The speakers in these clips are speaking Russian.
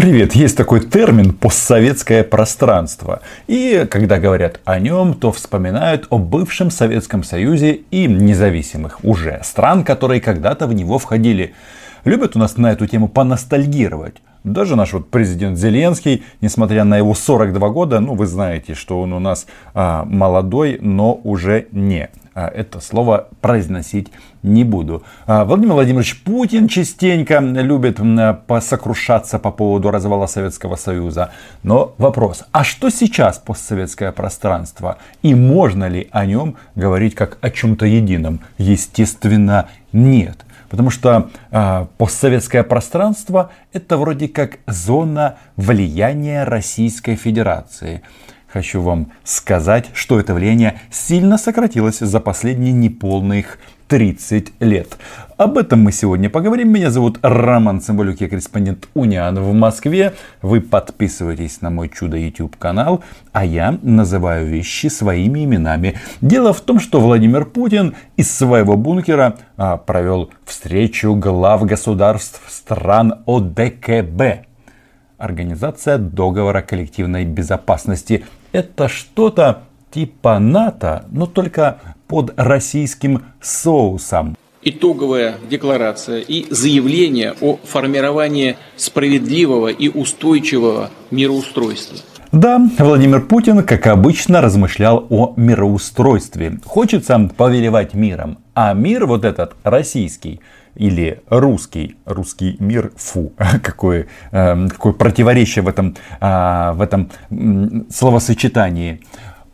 Привет, есть такой термин постсоветское пространство. И когда говорят о нем, то вспоминают о бывшем Советском Союзе и независимых уже стран, которые когда-то в него входили. Любят у нас на эту тему поностальгировать. Даже наш вот президент Зеленский, несмотря на его 42 года, ну вы знаете, что он у нас а, молодой, но уже не. А, это слово произносить не буду. А, Владимир Владимирович Путин частенько любит посокрушаться по поводу развала Советского Союза. Но вопрос, а что сейчас постсоветское пространство? И можно ли о нем говорить как о чем-то едином? Естественно, нет. Потому что э, постсоветское пространство это вроде как зона влияния Российской Федерации. Хочу вам сказать, что это влияние сильно сократилось за последние неполных 30 лет. Об этом мы сегодня поговорим. Меня зовут Роман Цымбалюк, я корреспондент Униан в Москве. Вы подписывайтесь на мой чудо YouTube канал, а я называю вещи своими именами. Дело в том, что Владимир Путин из своего бункера а, провел встречу глав государств стран ОДКБ. Организация договора коллективной безопасности. Это что-то типа НАТО, но только под российским соусом. Итоговая декларация и заявление о формировании справедливого и устойчивого мироустройства. Да, Владимир Путин, как обычно, размышлял о мироустройстве. Хочется повелевать миром. А мир вот этот российский или русский, русский мир, фу, какое, э, какое противоречие в этом, э, в этом словосочетании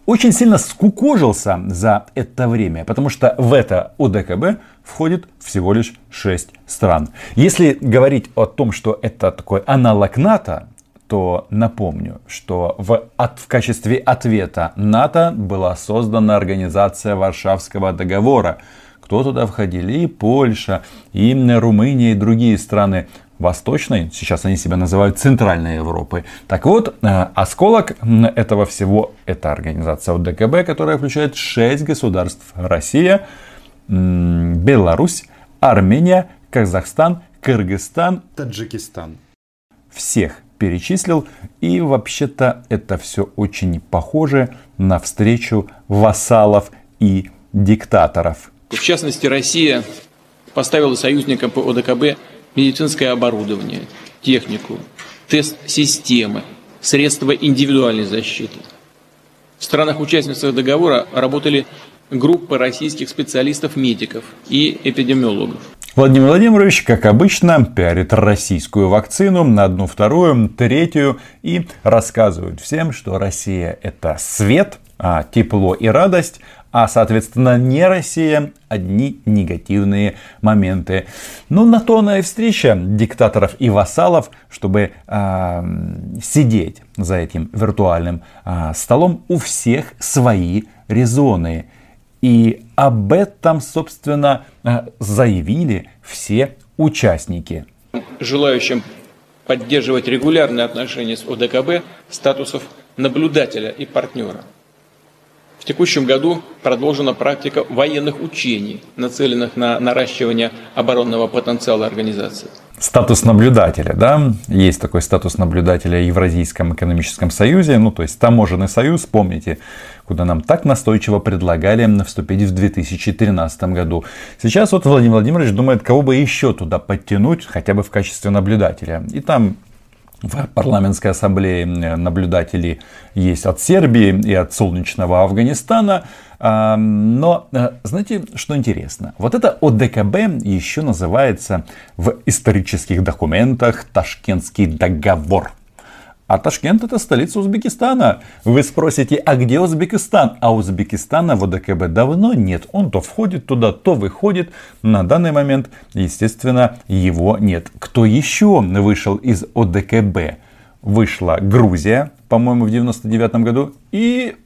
очень сильно скукожился за это время, потому что в это ОДКБ входит всего лишь 6 стран. Если говорить о том, что это такой аналог НАТО, то напомню, что в, от, в качестве ответа НАТО была создана организация Варшавского договора. Кто туда входили? И Польша, и Румыния, и другие страны Восточной, сейчас они себя называют Центральной Европой. Так вот, э, осколок этого всего – это организация ОДКБ, которая включает 6 государств. Россия, Беларусь, Армения, Казахстан, Кыргызстан, Таджикистан. Всех перечислил. И вообще-то это все очень похоже на встречу вассалов и диктаторов. В частности, Россия поставила союзникам по ОДКБ медицинское оборудование, технику, тест-системы, средства индивидуальной защиты. В странах-участницах договора работали группы российских специалистов-медиков и эпидемиологов. Владимир Владимирович, как обычно, пиарит российскую вакцину на одну, вторую, третью и рассказывает всем, что Россия это свет, а тепло и радость, а соответственно не Россия, одни негативные моменты. Ну, на то она и встреча диктаторов и вассалов, чтобы э, сидеть за этим виртуальным э, столом. У всех свои резоны. И об этом, собственно, заявили все участники. Желающим поддерживать регулярные отношения с ОДКБ статусов наблюдателя и партнера – в текущем году продолжена практика военных учений, нацеленных на наращивание оборонного потенциала организации. Статус наблюдателя, да, есть такой статус наблюдателя в Евразийском экономическом союзе, ну то есть таможенный союз, помните, куда нам так настойчиво предлагали вступить в 2013 году. Сейчас вот Владимир Владимирович думает, кого бы еще туда подтянуть, хотя бы в качестве наблюдателя. И там в парламентской ассамблее наблюдатели есть от Сербии и от солнечного Афганистана. Но э, знаете, что интересно? Вот это ОДКБ еще называется в исторических документах Ташкентский договор. А Ташкент это столица Узбекистана. Вы спросите, а где Узбекистан? А Узбекистана в ОДКБ давно нет. Он то входит туда, то выходит. На данный момент, естественно, его нет. Кто еще вышел из ОДКБ? Вышла Грузия, по-моему, в 99 году и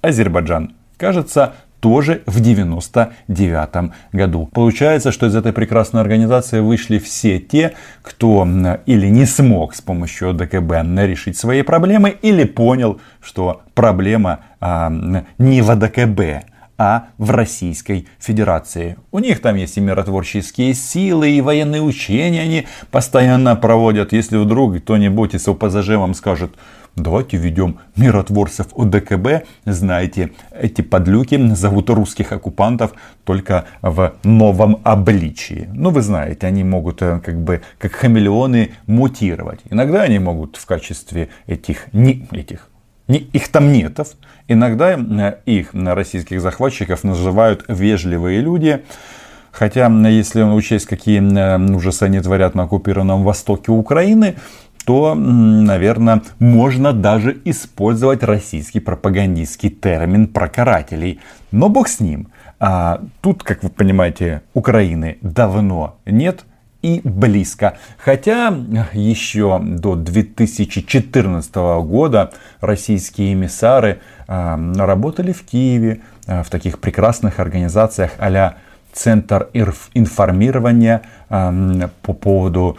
Азербайджан. Кажется, тоже в 99 году. Получается, что из этой прекрасной организации вышли все те, кто или не смог с помощью ДКБ решить свои проблемы, или понял, что проблема а, не в АДКБ, а в Российской Федерации. У них там есть и миротворческие силы, и военные учения они постоянно проводят. Если вдруг кто-нибудь из ОПЗЖ вам скажет, давайте введем миротворцев ОДКБ, знаете, эти подлюки зовут русских оккупантов только в новом обличии. Ну, вы знаете, они могут э, как бы как хамелеоны мутировать. Иногда они могут в качестве этих, не этих, не, их там нетов, Иногда их, российских захватчиков, называют вежливые люди. Хотя, если учесть, какие ужасы они творят на оккупированном востоке Украины, то, наверное, можно даже использовать российский пропагандистский термин прокарателей. Но бог с ним. А, тут, как вы понимаете, Украины давно нет и близко. Хотя еще до 2014 года российские эмиссары э, работали в Киеве э, в таких прекрасных организациях а Центр информирования по поводу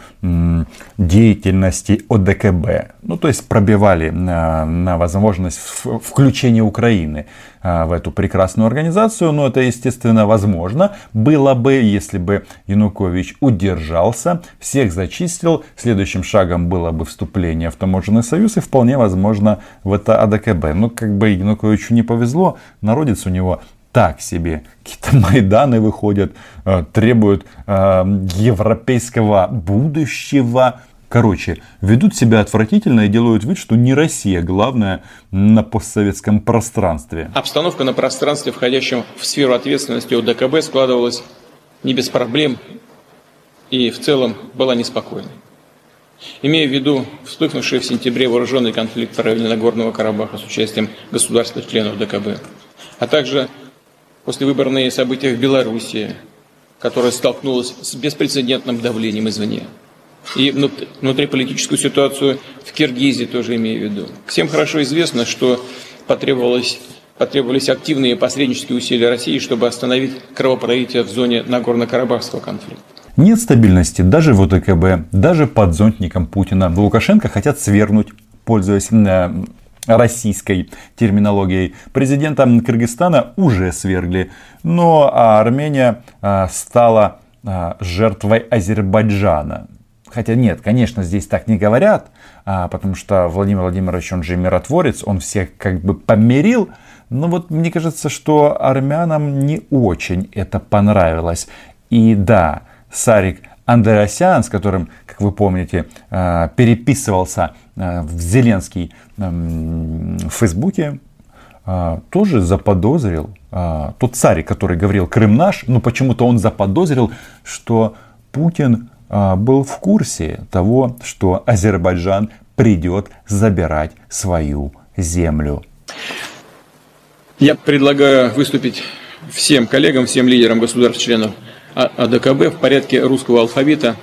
деятельности ОДКБ. Ну, то есть пробивали на возможность включения Украины а, в эту прекрасную организацию. Но это, естественно, возможно было бы, если бы Янукович удержался, всех зачистил. Следующим шагом было бы вступление в таможенный союз и вполне возможно в это АДКБ. Но как бы Януковичу не повезло, народец у него так себе. Какие-то Майданы выходят, э, требуют э, европейского будущего. Короче, ведут себя отвратительно и делают вид, что не Россия главная на постсоветском пространстве. Обстановка на пространстве, входящем в сферу ответственности ОДКБ, складывалась не без проблем и в целом была неспокойной. Имея в виду вспыхнувший в сентябре вооруженный конфликт в районе Нагорного Карабаха с участием государственных-членов ДКБ, а также послевыборные события в Беларуси, которая столкнулась с беспрецедентным давлением извне. И внутриполитическую ситуацию в Киргизии тоже имею в виду. Всем хорошо известно, что потребовалось потребовались активные посреднические усилия России, чтобы остановить кровопролитие в зоне Нагорно-Карабахского конфликта. Нет стабильности даже в ОДКБ, даже под зонтником Путина. Лукашенко хотят свергнуть, пользуясь э, российской терминологией. Президента Кыргызстана уже свергли, но а Армения а, стала а, жертвой Азербайджана. Хотя нет, конечно, здесь так не говорят, потому что Владимир Владимирович, он же миротворец, он всех как бы помирил. Но вот мне кажется, что армянам не очень это понравилось. И да, Сарик Андреасян, с которым, как вы помните, переписывался в Зеленский в Фейсбуке а, тоже заподозрил, тот царь, который говорил Крым наш, но почему-то он заподозрил, что Путин был в курсе того, что Азербайджан придет забирать свою землю. Я предлагаю выступить всем коллегам, всем лидерам государств-членов АДКБ в порядке русского алфавита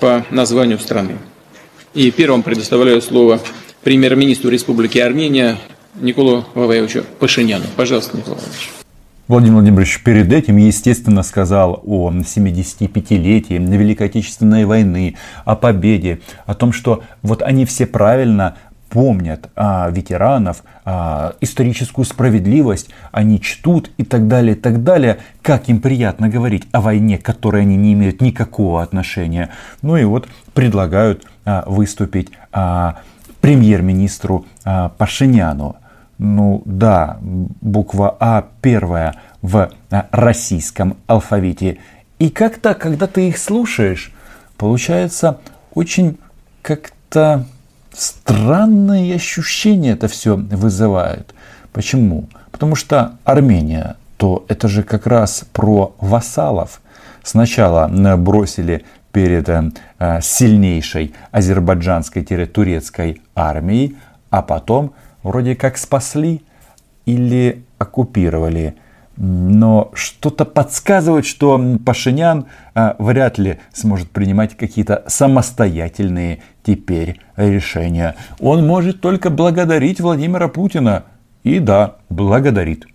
по названию страны. И первым предоставляю слово премьер-министру Республики Армения Николу Ваваевичу Пашиняну. Пожалуйста, Николай Владимирович. Владимир Владимирович перед этим, естественно, сказал о 75-летии Великой Отечественной войны, о победе, о том, что вот они все правильно помнят а, ветеранов, а, историческую справедливость, они чтут и так далее, и так далее. Как им приятно говорить о войне, к которой они не имеют никакого отношения. Ну и вот предлагают а, выступить а, премьер-министру а, Пашиняну. Ну да, буква А первая в а, российском алфавите. И как-то, когда ты их слушаешь, получается очень как-то странные ощущения это все вызывает. Почему? Потому что Армения, то это же как раз про вассалов. Сначала бросили перед э, сильнейшей азербайджанской-турецкой армией, а потом вроде как спасли или оккупировали. Но что-то подсказывает, что Пашинян а, вряд ли сможет принимать какие-то самостоятельные теперь решения. Он может только благодарить Владимира Путина. И да, благодарит.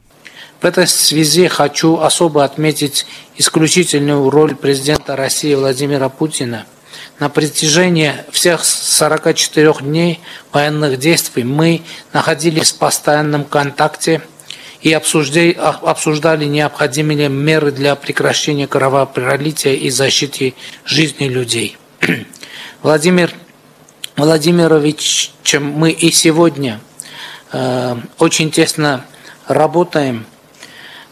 В этой связи хочу особо отметить исключительную роль президента России Владимира Путина. На протяжении всех 44 дней военных действий мы находились в постоянном контакте и обсуждали необходимые меры для прекращения кровопролития и защиты жизни людей. Владимир Владимирович, чем мы и сегодня э, очень тесно работаем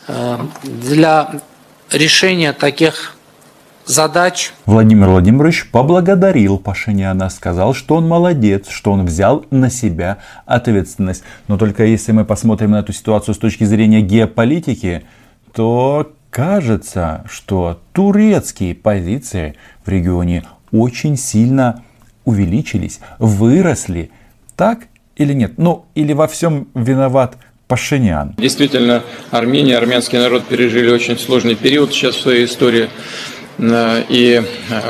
э, для решения таких задач. Владимир Владимирович поблагодарил Пашиняна, сказал, что он молодец, что он взял на себя ответственность. Но только если мы посмотрим на эту ситуацию с точки зрения геополитики, то кажется, что турецкие позиции в регионе очень сильно увеличились, выросли. Так или нет? Ну, или во всем виноват Пашинян. Действительно, Армения, армянский народ пережили очень сложный период сейчас в своей истории. Э, и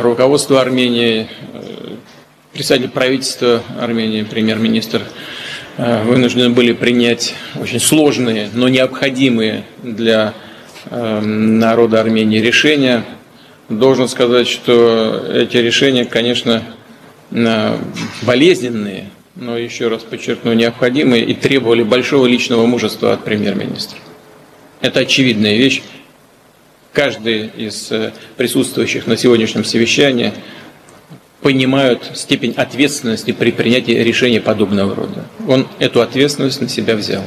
руководство Армении, э, представитель правительства Армении, премьер-министр, э, вынуждены были принять очень сложные, но необходимые для народа Армении решения. Должен сказать, что эти решения, конечно, болезненные, но еще раз подчеркну, необходимые и требовали большого личного мужества от премьер-министра. Это очевидная вещь, каждый из э, присутствующих на сегодняшнем совещании понимают степень ответственности при принятии решения подобного рода. Он эту ответственность на себя взял.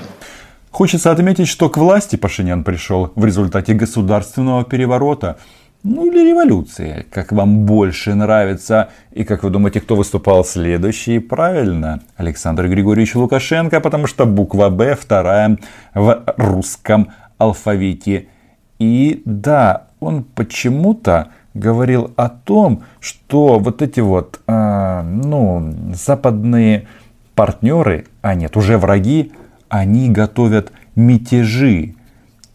Хочется отметить, что к власти Пашинян пришел в результате государственного переворота, ну или революции, как вам больше нравится. И как вы думаете, кто выступал следующий? Правильно, Александр Григорьевич Лукашенко, потому что буква «Б» вторая в русском алфавите и да, он почему-то говорил о том, что вот эти вот, э, ну, западные партнеры, а нет, уже враги, они готовят мятежи.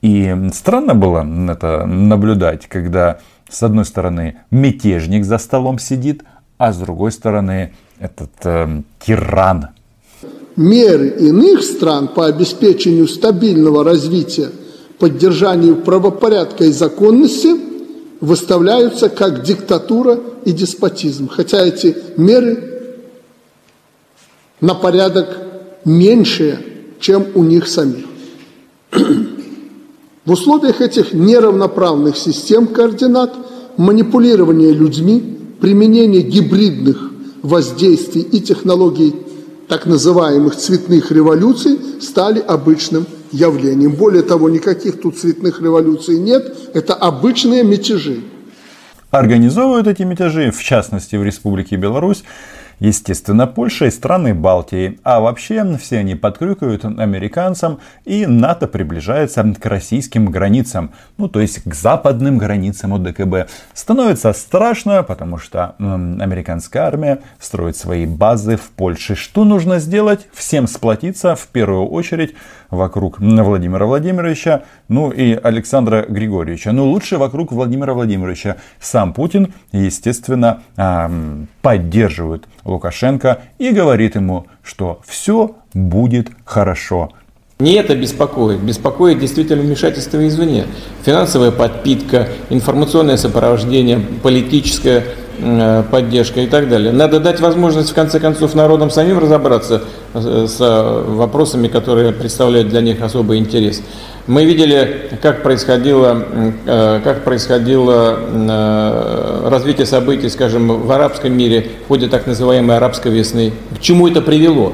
И странно было это наблюдать, когда с одной стороны мятежник за столом сидит, а с другой стороны этот э, тиран. Меры иных стран по обеспечению стабильного развития – поддержанию правопорядка и законности выставляются как диктатура и деспотизм. Хотя эти меры на порядок меньше, чем у них самих. В условиях этих неравноправных систем координат манипулирование людьми, применение гибридных воздействий и технологий так называемых цветных революций стали обычным явлением. Более того, никаких тут цветных революций нет, это обычные мятежи. Организовывают эти мятежи, в частности в Республике Беларусь, естественно, Польша и страны Балтии. А вообще все они подкрюкают американцам, и НАТО приближается к российским границам, ну то есть к западным границам ОДКБ. Становится страшно, потому что м, американская армия строит свои базы в Польше. Что нужно сделать? Всем сплотиться, в первую очередь, вокруг Владимира Владимировича, ну и Александра Григорьевича. Но лучше вокруг Владимира Владимировича. Сам Путин, естественно, поддерживает Лукашенко и говорит ему, что все будет хорошо. Не это беспокоит. Беспокоит действительно вмешательство извне. Финансовая подпитка, информационное сопровождение, политическая э, поддержка и так далее. Надо дать возможность, в конце концов, народам самим разобраться э, с вопросами, которые представляют для них особый интерес. Мы видели, как происходило, э, как происходило развитие событий, скажем, в арабском мире в ходе так называемой арабской весны. К чему это привело?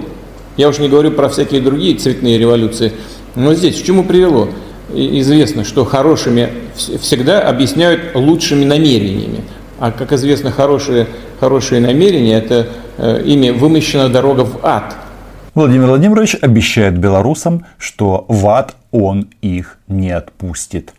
Я уж не говорю про всякие другие цветные революции. Но здесь к чему привело? известно, что хорошими всегда объясняют лучшими намерениями. А как известно, хорошие, хорошие намерения – это э, ими вымощена дорога в ад. Владимир Владимирович обещает белорусам, что в ад он их не отпустит.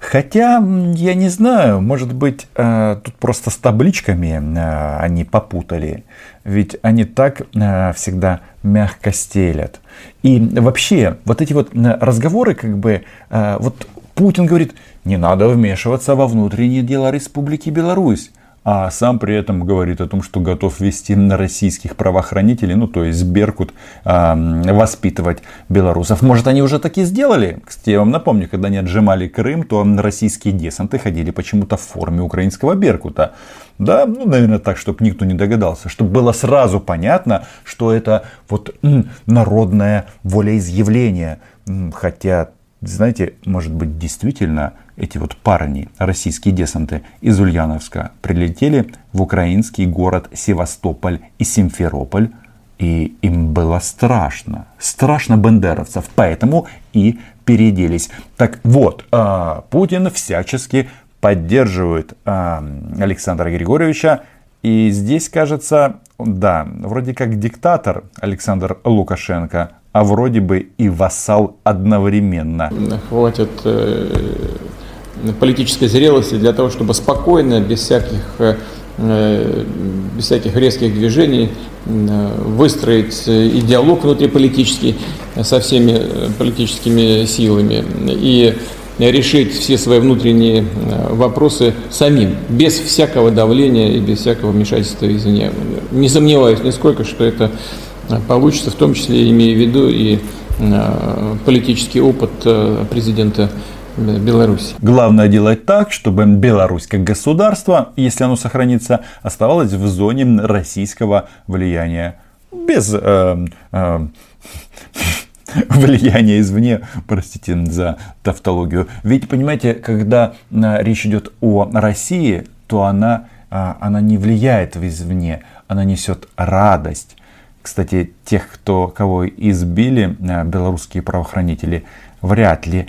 Хотя, я не знаю, может быть, э, тут просто с табличками э, они попутали. Ведь они так э, всегда мягко стелят. И вообще, вот эти вот разговоры, как бы, вот Путин говорит, не надо вмешиваться во внутренние дела Республики Беларусь а сам при этом говорит о том, что готов вести на российских правоохранителей, ну то есть Беркут, воспитывать белорусов. Может они уже таки сделали? Кстати, я вам напомню, когда они отжимали Крым, то российские десанты ходили почему-то в форме украинского Беркута. Да, ну, наверное, так, чтобы никто не догадался, чтобы было сразу понятно, что это вот народное волеизъявление. Хотя знаете, может быть, действительно эти вот парни, российские десанты из Ульяновска, прилетели в украинский город Севастополь и Симферополь, и им было страшно, страшно бандеровцев, поэтому и переделись. Так вот, а, Путин всячески поддерживает а, Александра Григорьевича, и здесь, кажется, да, вроде как диктатор Александр Лукашенко, а вроде бы и вассал одновременно. Хватит э, политической зрелости для того, чтобы спокойно, без всяких, э, без всяких резких движений э, выстроить и диалог внутриполитический со всеми политическими силами и решить все свои внутренние вопросы самим, без всякого давления и без всякого вмешательства извне. Не сомневаюсь нисколько, что это получится, в том числе имея в виду и э, политический опыт э, президента Беларуси. Главное делать так, чтобы Беларусь как государство, если оно сохранится, оставалось в зоне российского влияния. Без э, э, влияния извне, простите за тавтологию. Ведь, понимаете, когда э, речь идет о России, то она, она не влияет извне, она несет радость кстати, тех, кто, кого избили э, белорусские правоохранители, вряд ли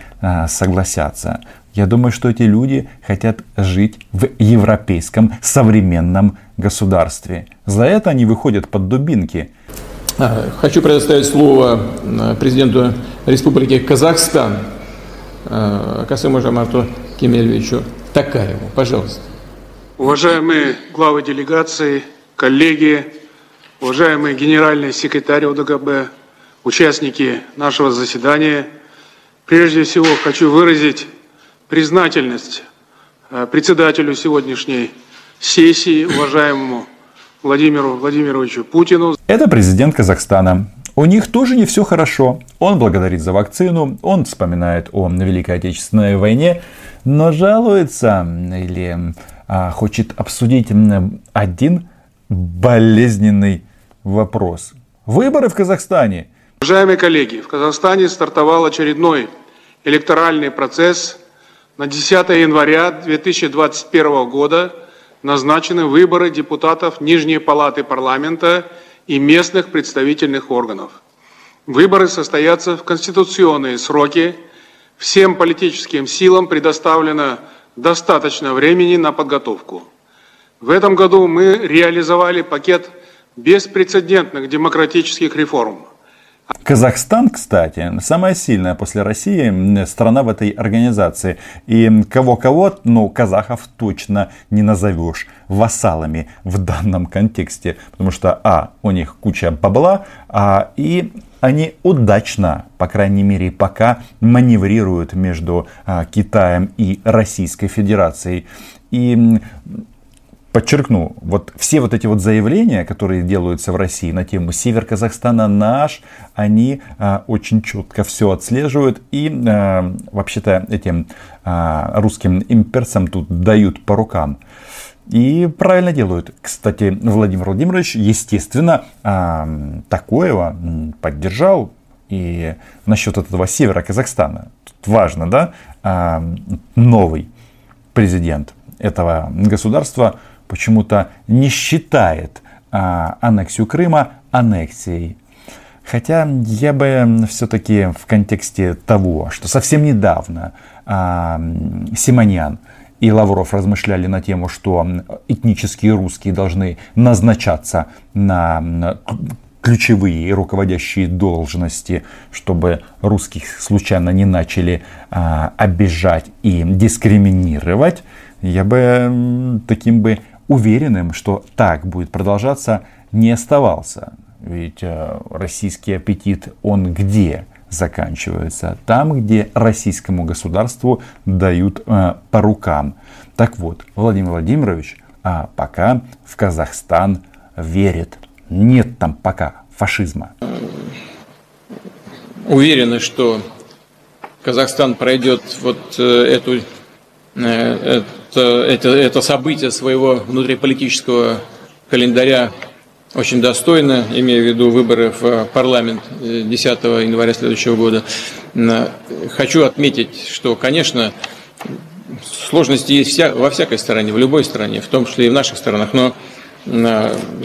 согласятся. Я думаю, что эти люди хотят жить в европейском современном государстве. За это они выходят под дубинки. А, хочу предоставить слово э, президенту Республики Казахстан Касыму Жамарту Кемельевичу Такаеву. Пожалуйста. Уважаемые главы делегации, коллеги, уважаемый генеральный секретарь ОДКБ, участники нашего заседания, прежде всего хочу выразить признательность э, председателю сегодняшней сессии, уважаемому Владимиру Владимировичу Путину. Это президент Казахстана. У них тоже не все хорошо. Он благодарит за вакцину, он вспоминает о Великой Отечественной войне, но жалуется или а, хочет обсудить один болезненный вопрос. Выборы в Казахстане. Уважаемые коллеги, в Казахстане стартовал очередной электоральный процесс. На 10 января 2021 года назначены выборы депутатов Нижней Палаты парламента и местных представительных органов. Выборы состоятся в конституционные сроки. Всем политическим силам предоставлено достаточно времени на подготовку. В этом году мы реализовали пакет беспрецедентных демократических реформ. Казахстан, кстати, самая сильная после России страна в этой организации. И кого-кого, ну, казахов точно не назовешь вассалами в данном контексте. Потому что, а, у них куча бабла, а, и они удачно, по крайней мере пока, маневрируют между а, Китаем и Российской Федерацией. И подчеркну, вот все вот эти вот заявления, которые делаются в России на тему «Север Казахстана наш», они а, очень четко все отслеживают и а, вообще-то этим а, русским имперцам тут дают по рукам. И правильно делают. Кстати, Владимир Владимирович, естественно, а, такое поддержал. И насчет этого севера Казахстана. Тут важно, да, а, новый президент этого государства почему-то не считает а, аннексию Крыма аннексией. Хотя я бы все-таки в контексте того, что совсем недавно а, Симоньян и Лавров размышляли на тему, что этнические русские должны назначаться на ключевые руководящие должности, чтобы русских случайно не начали а, обижать и дискриминировать, я бы таким бы уверенным, что так будет продолжаться, не оставался. Ведь э, российский аппетит, он где заканчивается? Там, где российскому государству дают э, по рукам. Так вот, Владимир Владимирович а пока в Казахстан верит. Нет там пока фашизма. Уверены, что Казахстан пройдет вот э, эту это, это, событие своего внутриполитического календаря очень достойно, имея в виду выборы в парламент 10 января следующего года. Хочу отметить, что, конечно, сложности есть вся, во всякой стране, в любой стране, в том числе и в наших странах, но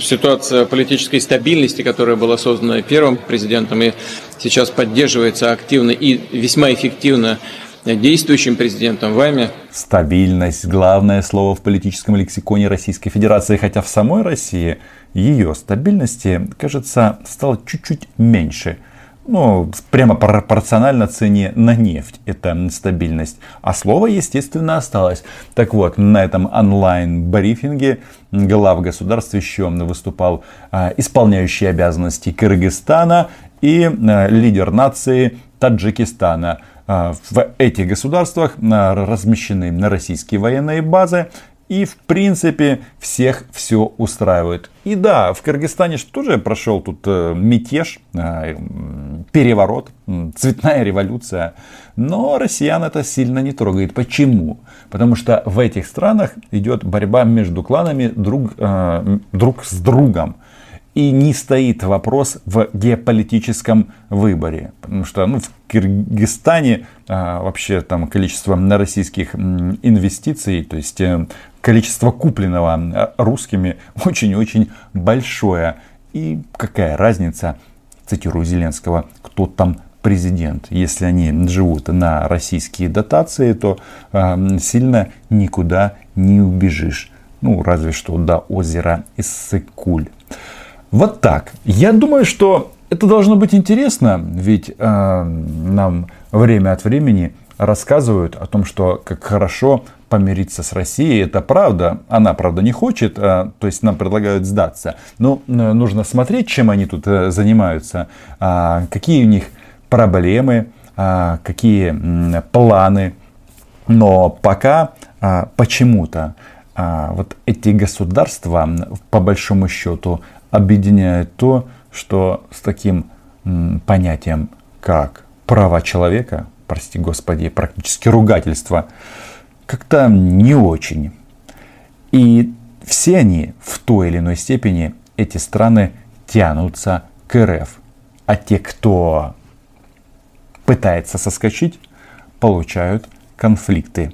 ситуация политической стабильности, которая была создана первым президентом и сейчас поддерживается активно и весьма эффективно действующим президентом вами. Стабильность – главное слово в политическом лексиконе Российской Федерации, хотя в самой России ее стабильности, кажется, стало чуть-чуть меньше – ну, прямо пропорционально цене на нефть, это стабильность. А слово, естественно, осталось. Так вот, на этом онлайн-брифинге глав государств еще выступал а, исполняющий обязанности Кыргызстана и а, лидер нации Таджикистана. А, в этих государствах размещены российские военные базы. И в принципе всех все устраивает. И да, в Кыргызстане тоже прошел тут э, мятеж, э, переворот, цветная революция. Но россиян это сильно не трогает. Почему? Потому что в этих странах идет борьба между кланами друг, э, друг с другом и не стоит вопрос в геополитическом выборе. Потому что ну, в Кыргызстане а, вообще там количество на российских инвестиций, то есть э, количество купленного а, русскими очень-очень большое. И какая разница, цитирую Зеленского, кто там президент. Если они живут на российские дотации, то э, сильно никуда не убежишь. Ну, разве что до озера Иссык-Куль. Вот так. Я думаю, что это должно быть интересно, ведь э, нам время от времени рассказывают о том, что как хорошо помириться с Россией. Это правда. Она, правда, не хочет, э, то есть нам предлагают сдаться. Но э, нужно смотреть, чем они тут э, занимаются, э, какие у них проблемы, э, какие планы. Но пока э, почему-то вот эти государства, по большому счету, объединяет то, что с таким понятием, как права человека, прости господи, практически ругательство, как-то не очень. И все они в той или иной степени, эти страны, тянутся к РФ. А те, кто пытается соскочить, получают конфликты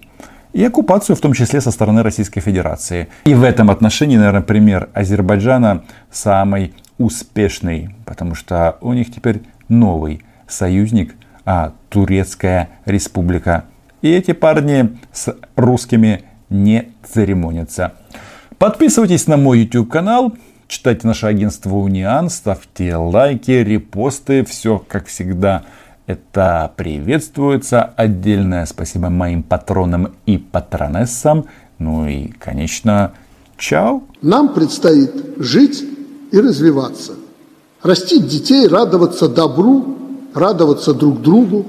и оккупацию, в том числе со стороны Российской Федерации. И в этом отношении, наверное, пример Азербайджана самый успешный, потому что у них теперь новый союзник, а Турецкая Республика. И эти парни с русскими не церемонятся. Подписывайтесь на мой YouTube канал, читайте наше агентство Униан, ставьте лайки, репосты, все как всегда это приветствуется. Отдельное спасибо моим патронам и патронессам. Ну и, конечно, чао. Нам предстоит жить и развиваться. Растить детей, радоваться добру, радоваться друг другу,